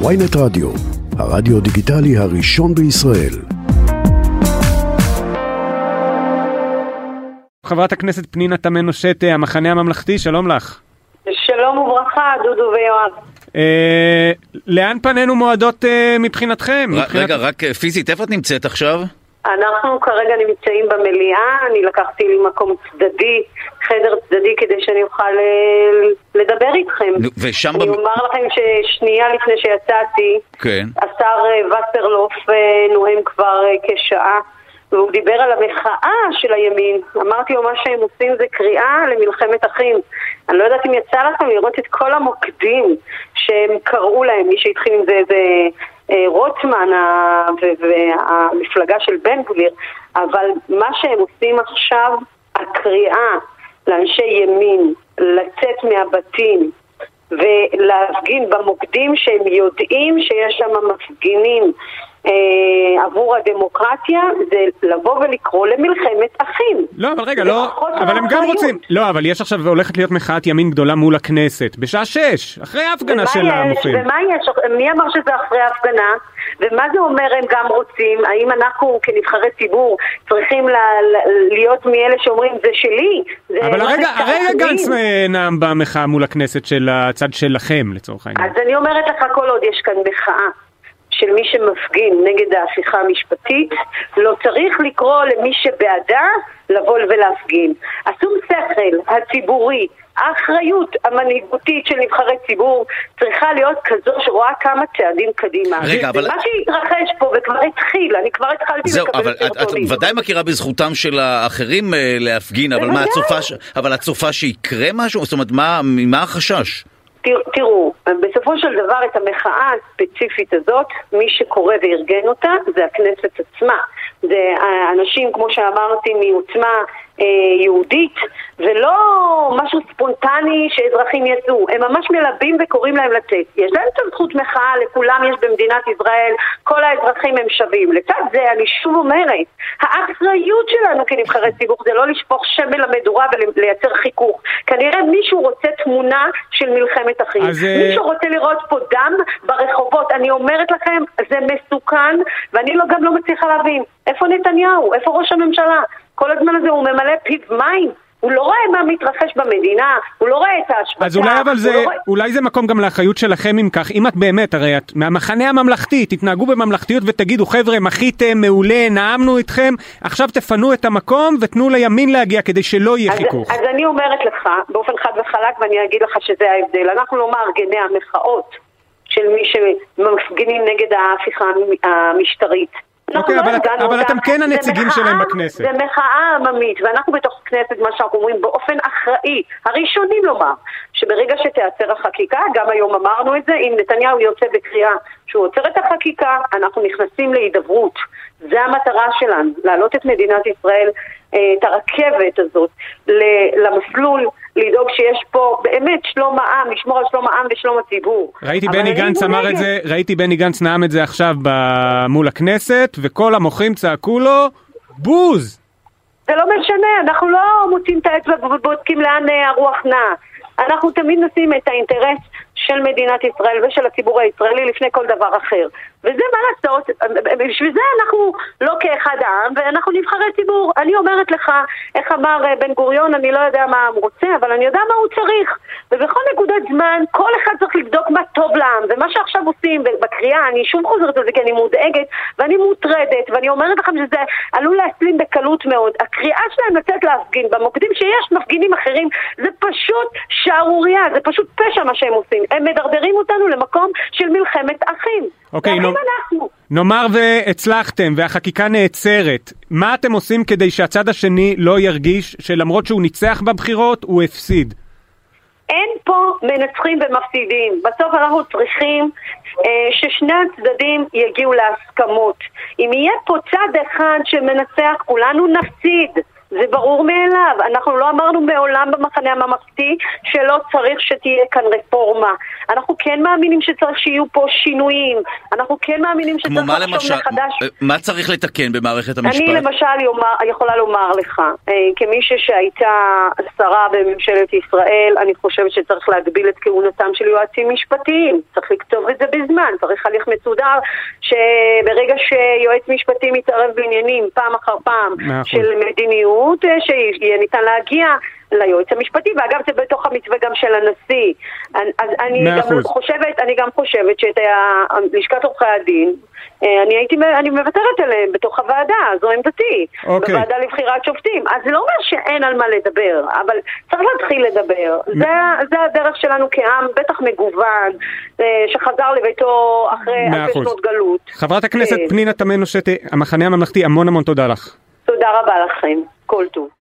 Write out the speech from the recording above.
ויינט רדיו, הרדיו דיגיטלי הראשון בישראל. חברת הכנסת פנינה תמנו שטה, המחנה הממלכתי, שלום לך. שלום וברכה, דודו ויואב. אה, לאן פנינו מועדות אה, מבחינתכם? ר- מבחינת- רגע, רק אה, פיזית, איפה את נמצאת עכשיו? אנחנו כרגע נמצאים במליאה, אני לקחתי לי מקום צדדי, חדר צדדי, כדי שאני אוכל אה, לדבר איתכם. ושם אני במ- אומר לכם ששנייה לפני שיצאתי, כן. השר אה, וסרלוף אה, נואם כבר כשעה, והוא דיבר על המחאה של הימין. אמרתי לו, מה שהם עושים זה קריאה למלחמת אחים. אני לא יודעת אם יצא לכם לראות את כל המוקדים שהם קראו להם, מי שהתחיל עם זה זה רוטמן ה- ו- והמפלגה של בן גביר, אבל מה שהם עושים עכשיו, הקריאה לאנשי ימין לצאת מהבתים ולהפגין במוקדים שהם יודעים שיש שם מפגינים אה, עבור הדמוקרטיה, זה לבוא ולקרוא למלחמת אחים. לא, אבל רגע, לא, אבל הם גם. רוצים, לא, אבל יש עכשיו, הולכת להיות מחאת ימין גדולה מול הכנסת, בשעה שש, אחרי ההפגנה של? המוחים. ומה יש? מי אמר שזה אחרי ההפגנה? ומה זה אומר הם גם רוצים? האם אנחנו כנבחרי ציבור צריכים ל- ל- להיות מאלה שאומרים זה שלי? זה אבל הרגע, הרגע האחרים"? גנץ אה, נאם במחאה מול הכנסת של הצד שלכם, לצורך העניין. אז אני אומרת לך, כל עוד יש כאן מחאה של מי שמפגין נגד ההפיכה המשפטית, לא צריך לקרוא למי שבעדה לבוא ולהפגין. השום שכל הציבורי, האחריות המנהיגותית של נבחרי ציבור צריכה להיות כזו שרואה כמה צעדים קדימה. רגע, אבל- ומה שהתרחש פה וכבר התחיל, אני כבר התחלתי זהו, לקבל אבל את, את סרטונים. ודאי מכירה בזכותם של האחרים אה, להפגין, אבל מה, בוודאי. את צופה, ש- אבל את צופה שיקרה משהו? זאת אומרת, מה, ממה החשש? תר- תראו, בסופו של דבר את המחאה הספציפית הזאת, מי שקורא וארגן אותה זה הכנסת עצמה. זה אה, אנשים, כמו שאמרתי, מעוצמה יהודית, ולא משהו ספונטני שאזרחים יצאו. הם ממש מלבים וקוראים להם לצאת. יש להם את הזכות מחאה, לכולם יש במדינת ישראל, כל האזרחים הם שווים. לצד זה, אני שוב אומרת, האחריות שלנו כנבחרי ציבור זה לא לשפוך שמן למדורה ולייצר חיכוך. כנראה מישהו רוצה תמונה של מלחמת אחים. אז, אה, מישהו רוצה לראות פה דם ברחובות. אני אומרת לכם, זה מסוכן, ואני לא, גם לא מצליחה להבין. איפה נתניהו? איפה ראש הממשלה? כל הזמן הזה הוא ממלא פיו מים. הוא לא רואה מה מתרחש במדינה, הוא לא רואה את ההשבתה. אז אולי אבל זה, לא רואה- אולי זה מקום גם לאחריות שלכם אם כך, אם את באמת, הרי את מהמחנה הממלכתי, תתנהגו בממלכתיות ותגידו חבר'ה, מחיתם, מעולה, נאמנו איתכם, עכשיו תפנו את המקום ותנו לימין להגיע כדי שלא יהיה אז, חיכוך. אז אני אומרת לך, באופן חד וחלק, ואני אגיד לך שזה ההבדל. אנחנו לא מארגני המחאות של מי שמפגינים נגד ההפיכה המ- המשטרית. אנחנו אוקיי, לא אבל את- אבל. אתם כן הנציגים מחאה- שלהם בכנסת. זה מחאה עממית, ואנחנו בתוך כנסת, מה שאנחנו אומרים באופן אחראי, הראשונים לומר, שברגע שתיעצר החקיקה, גם היום אמרנו את זה, אם נתניהו יוצא בקריאה שהוא עוצר את החקיקה, אנחנו נכנסים להידברות. זה המטרה שלנו, להעלות את מדינת ישראל, אה, את הרכבת הזאת, למסלול, לדאוג שיש פה באמת שלום העם, לשמור על שלום העם ושלום הציבור. ראיתי בני גנץ אמר את. זה, ראיתי בני גנץ נאם את זה עכשיו ב- מול הכנסת, וכל המוחים צעקו לו, בוז! זה לא משנה, אנחנו לא מוצאים את האצבע ובודקים לאן אה, הרוח נעה. אנחנו תמיד נשים את האינטרס של מדינת ישראל ושל הציבור הישראלי לפני כל דבר אחר. וזה מה לעשות, בשביל זה אנחנו לא כאחד העם, ואנחנו נבחרי ציבור. אני אומרת לך, איך אמר אה, בן גוריון, אני לא יודע מה העם רוצה, אבל אני יודע מה הוא צריך. ובכל נקודת זמן, כל אחד צריך לבדוק מה טוב לעם. ומה שעכשיו עושים בקריאה, אני שוב חוזרת לזה כי אני מודאגת, ואני מוטרדת, ואני אומרת לכם שזה עלול להסלים בקלות מאוד. הקריאה שלהם לצאת להפגין במוקדים שיש מפגינים אחרים, זה פשוט שערורייה, זה פשוט פשע מה שהם עושים. הם מדרדרים אותנו למקום של מלחמת אחים. אוקיי, ואחים נו- אנחנו. נאמר והצלחתם והחקיקה נעצרת, מה אתם עושים כדי שהצד השני לא ירגיש שלמרות שהוא ניצח בבחירות, הוא הפסיד? אין פה מנצחים ומפסידים. בסוף אנחנו צריכים אה, ששני הצדדים יגיעו להסכמות. אם יהיה פה צד אחד שמנצח, כולנו נפסיד. זה ברור מאליו. אנחנו לא אמרנו מעולם במחנה הממלכתי שלא צריך שתהיה כאן רפורמה. אנחנו כן מאמינים שצריך שיהיו פה שינויים. אנחנו כן מאמינים שצריך לחשוב למשל, מחדש. מה צריך לתקן במערכת המשפט? אני למשל יאמר, יכולה לומר לך, אה, כמישהי שהייתה שרה בממשלת ישראל, אני חושבת שצריך להגביל את כהונתם של יועצים משפטיים. צריך לקצוב את זה בזמן, צריך הליך מסודר, שברגע שיועץ משפטי מתערב בעניינים פעם אחר פעם. של מדיניות, אה, שיהיה ניתן להגיע ליועץ המשפטי, ואגב זה בתוך המתווה גם של הנשיא. אז אני גם. חושבת, אני גם חושבת שאת לשכת עורכי הדין, אה, אני הייתי, אני מוותרת עליהם בתוך הוועדה, זו עמדתי. אוקיי. בוועדה לבחירת שופטים. אז זה לא אומר שאין על מה לדבר, אבל צריך להתחיל לדבר. זה, זה הדרך שלנו כעם, בטח מגוון, אה, שחזר לביתו אחרי אלפי. שנות גלות. חברת הכנסת כן. פנינה תמנו שטה, המחנה הממלכתי, המון המון תודה לך. תודה רבה לכם. כל טוב.